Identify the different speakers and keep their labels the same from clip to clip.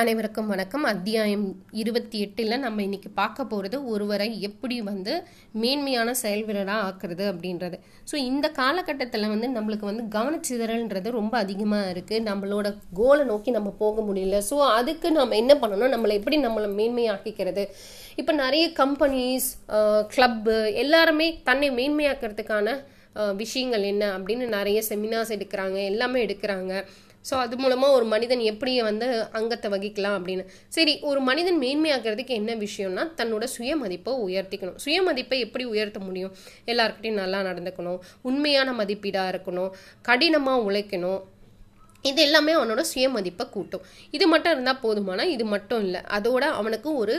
Speaker 1: அனைவருக்கும் வணக்கம். அத்தியாயம் இருபத்தி எட்டில் நம்ம இன்னைக்கு பார்க்க போகிறது ஒருவரை எப்படி வந்து மேன்மையான செயல் வீரராக ஆக்குறது அப்படின்றது. ஸோ இந்த காலகட்டத்தில் வந்து நம்மளுக்கு வந்து கவனச்சிதறல்ன்றது ரொம்ப அதிகமாக இருக்குது நம்மளோட கோலை நோக்கி நம்ம போக முடியல. ஸோ அதுக்கு நம்ம என்ன பண்ணணும்? நம்மளை எப்படி நம்மளை மேன்மையாக்கிக்கிறது? இப்போ நிறைய கம்பெனிஸ் கிளப்பு எல்லாருமே தன்னை மேன்மையாக்கிறதுக்கான விஷயங்கள் என்ன அப்படின்னு நிறைய செமினார்ஸ் எடுக்கிறாங்க. எல்லாமே எடுக்கிறாங்க. ஸோ அது மூலமாக ஒரு மனிதன் எப்படி வந்து அங்கத்தை வகிக்கலாம் அப்படின்னு. சரி ஒரு மனிதன் மேன்மையாக்கிறதுக்கு என்ன விஷயம்னா தன்னோட சுயமதிப்பை உயர்த்திக்கணும். சுயமதிப்பை எப்படி உயர்த்த முடியும்? எல்லாருக்கிட்டையும் நல்லா நடந்துக்கணும். உண்மையான மதிப்பீடாக இருக்கணும். கடினமாக உழைக்கணும். இது எல்லாமே அவனோட சுயமதிப்பை கூட்டும். இது மட்டும் இருந்தால் போதுமானா இது மட்டும் இல்லை. அதோட அவனுக்கு ஒரு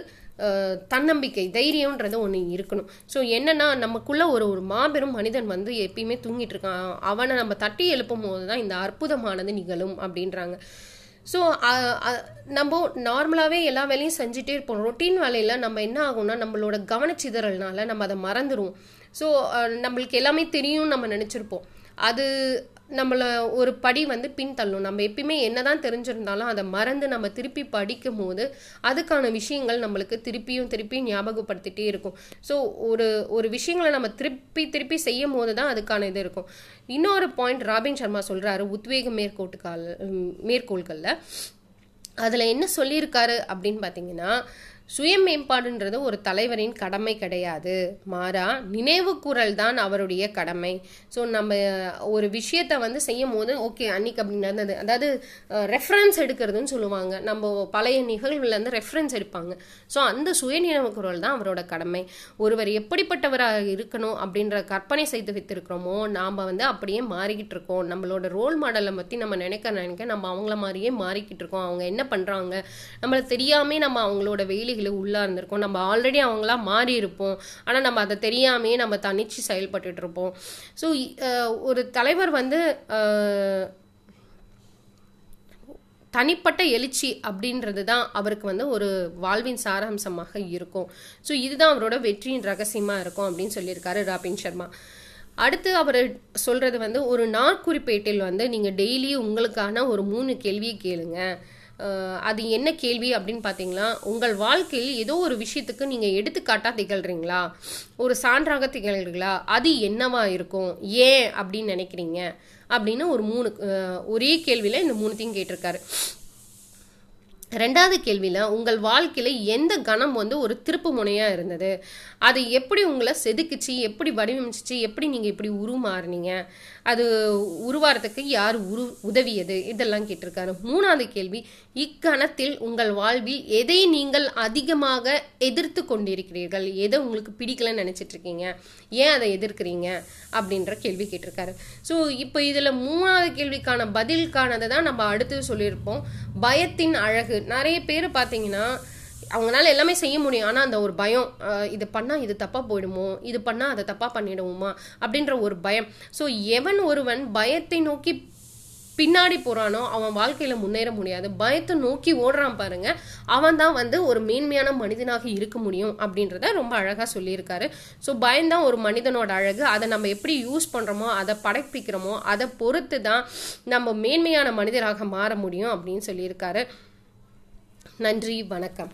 Speaker 1: தன்னம்பிக்கை தைரியம்ன்றது ஒன்று இருக்கணும். ஸோ என்னென்னா நமக்குள்ள ஒரு ஒரு மாபெரும் மனிதன் வந்து எப்பயுமே தூங்கிட்டு இருக்கான் அவனை நம்ம தட்டி எழுப்பும் போது தான் இந்த அற்புதமானது நிகழும் அப்படின்றாங்க. ஸோ நம்ம நார்மலாகவே எல்லா வேலையும் செஞ்சுட்டே இருப்போம். ரொட்டீன் வேலையில் நம்ம என்ன ஆகும்னா நம்மளோட கவனச்சிதறல்னால நம்ம அதை மறந்துடுவோம் ஸோ நம்மளுக்கு எல்லாமே தெரியும் நம்ம நினச்சிருப்போம். அது நம்மளை ஒரு படி வந்து பின்தள்ளும். நம்ம எப்பயுமே என்னதான் தெரிஞ்சிருந்தாலும் அதை மறந்து நம்ம திருப்பி படிக்கும் போது அதுக்கான விஷயங்கள் நம்மளுக்கு திருப்பியும் திருப்பியும் ஞாபகப்படுத்திட்டே இருக்கும். ஸோ ஒரு ஒரு விஷயங்களை நம்ம திருப்பி திருப்பி செய்யும் போது தான் அதுக்கான இது இருக்கும். இன்னொரு பாயிண்ட் ராபின் சர்மா சொல்றாரு உத்வேக மேற்கோட்டுக்கால் மேற்கோள்களில். அதில் என்ன சொல்லியிருக்காரு அப்படின்னு பார்த்தீங்கன்னா சுய மேம்பாடுன்றது ஒரு தலைவரின் கடமை கிடையாது. மாறா நினைவு குரல் தான் அவருடைய கடமை. ஸோ நம்ம ஒரு விஷயத்தை வந்து செய்யும் போது ஓகே அன்னைக்கு அப்படி நடந்தது. அதாவது ரெஃபரன்ஸ் எடுக்கிறதுன்னு சொல்லுவாங்க. நம்ம பழைய நிகழ்வுலேருந்து ரெஃபரன்ஸ் எடுப்பாங்க. ஸோ அந்த சுய நினைவு குரல் தான் அவரோட கடமை. ஒருவர் எப்படிப்பட்டவராக இருக்கணும் அப்படின்ற கற்பனை செய்து வைத்திருக்கிறோமோ நாம் வந்து அப்படியே மாறிக்கிட்டு இருக்கோம். நம்மளோட ரோல் மாடலை பற்றி நம்ம நினைக்க நினைக்க நம்ம அவங்கள மாதிரியே மாறிக்கிட்டு இருக்கோம். அவங்க என்ன பண்ணுறாங்க நம்மளை தெரியாமே நம்ம அவங்களோட வேலை உள்ளா இருந்திருக்கோம். நம்ம ஆல்ரெடி அவங்களா மாறி இருப்போம். ஆனால் நம்ம அதை தெரியாமே நம்ம தனிச்சு செயல்பட்டு இருப்போம். ஸோ ஒரு தலைவர் வந்து தனிப்பட்ட எழுச்சி அப்படின்றது தான் அவருக்கு வந்து ஒரு வாழ்வின் சாராம்சமாக இருக்கும். ஸோ இதுதான் அவரோட வெற்றியின் ரகசியமாக இருக்கும் அப்படின்னு சொல்லியிருக்காரு ராபின் சர்மா. அடுத்து அவர் சொல்கிறது வந்து ஒரு நாற்குறிப்பேட்டில் வந்து நீங்கள் டெய்லி உங்களுக்கான ஒரு மூணு கேள்வியை கேளுங்க. அது என்ன கேள்வி அப்படின்னு பார்த்தீங்கன்னா உங்கள் வாழ்க்கையில் ஏதோ ஒரு விஷயத்துக்கு நீங்கள் எடுத்துக்காட்டாக திகழ்றீங்களா? ஒரு சான்றாக திகழ்றீங்களா அது என்னவா இருக்கும்? ஏன் அப்படின்னு நினைக்கிறீங்க? அப்படின்னு ஒரு மூணு ஒரே கேள்வியில் இந்த மூணுத்தையும் கேட்டிருக்காரு. ரெண்டாவது கேள்வியில் உங்கள் வாழ்க்கையில் எந்த கணம் வந்து ஒரு திருப்பு முனையாக இருந்தது? அது எப்படி உங்களை செதுக்குச்சு? எப்படி வடிவமைச்சிச்சு? எப்படி நீங்கள் இப்படி உருமாறுனீங்க? அது உருவாரத்துக்கு யார் உரு உதவியது? இதெல்லாம் கேட்டிருக்காரு. மூணாவது கேள்வி இக்கணத்தில் உங்கள் வாழ்வில் எதை நீங்கள் அதிகமாக எதிர்த்து கொண்டிருக்கிறீர்கள்? எதை உங்களுக்கு பிடிக்கலன்னு நினச்சிட்டு இருக்கீங்க ஏன் அதை எதிர்க்கிறீங்க? அப்படின்ற கேள்வி கேட்டிருக்காரு. ஸோ இப்போ இதில் மூணாவது கேள்விக்கான பதிலுக்கானதை தான் நம்ம அடுத்து சொல்லியிருப்போம். பயத்தின் அழகு நிறைய பேர் பார்த்தீங்கன்னா அவங்களால எல்லாமே செய்ய முடியும். ஆனால் அந்த ஒரு பயம் இது பண்ணால் இது தப்பாக போயிடுமோ? இது பண்ணால் அதை தப்பாக பண்ணிடுவோமா? அப்படின்ற ஒரு பயம். ஸோ எவன் ஒருவன் பயத்தை நோக்கி பின்னாடி போகிறானோ அவன் வாழ்க்கையில் முன்னேற முடியாது. பயத்தை நோக்கி ஓடுறான் பாருங்க. அவன் தான் வந்து ஒரு மேன்மையான மனிதனாக இருக்க முடியும் அப்படின்றத ரொம்ப அழகாக சொல்லியிருக்காரு. ஸோ பயம்தான் ஒரு மனிதனோட அழகு. அதை நம்ம எப்படி யூஸ் பண்ணுறோமோ அதை படைப்பிக்கிறோமோ அதை பொறுத்து தான் நம்ம மேன்மையான மனிதராக மாற முடியும் அப்படின்னு சொல்லியிருக்காரு. நன்றி வணக்கம்.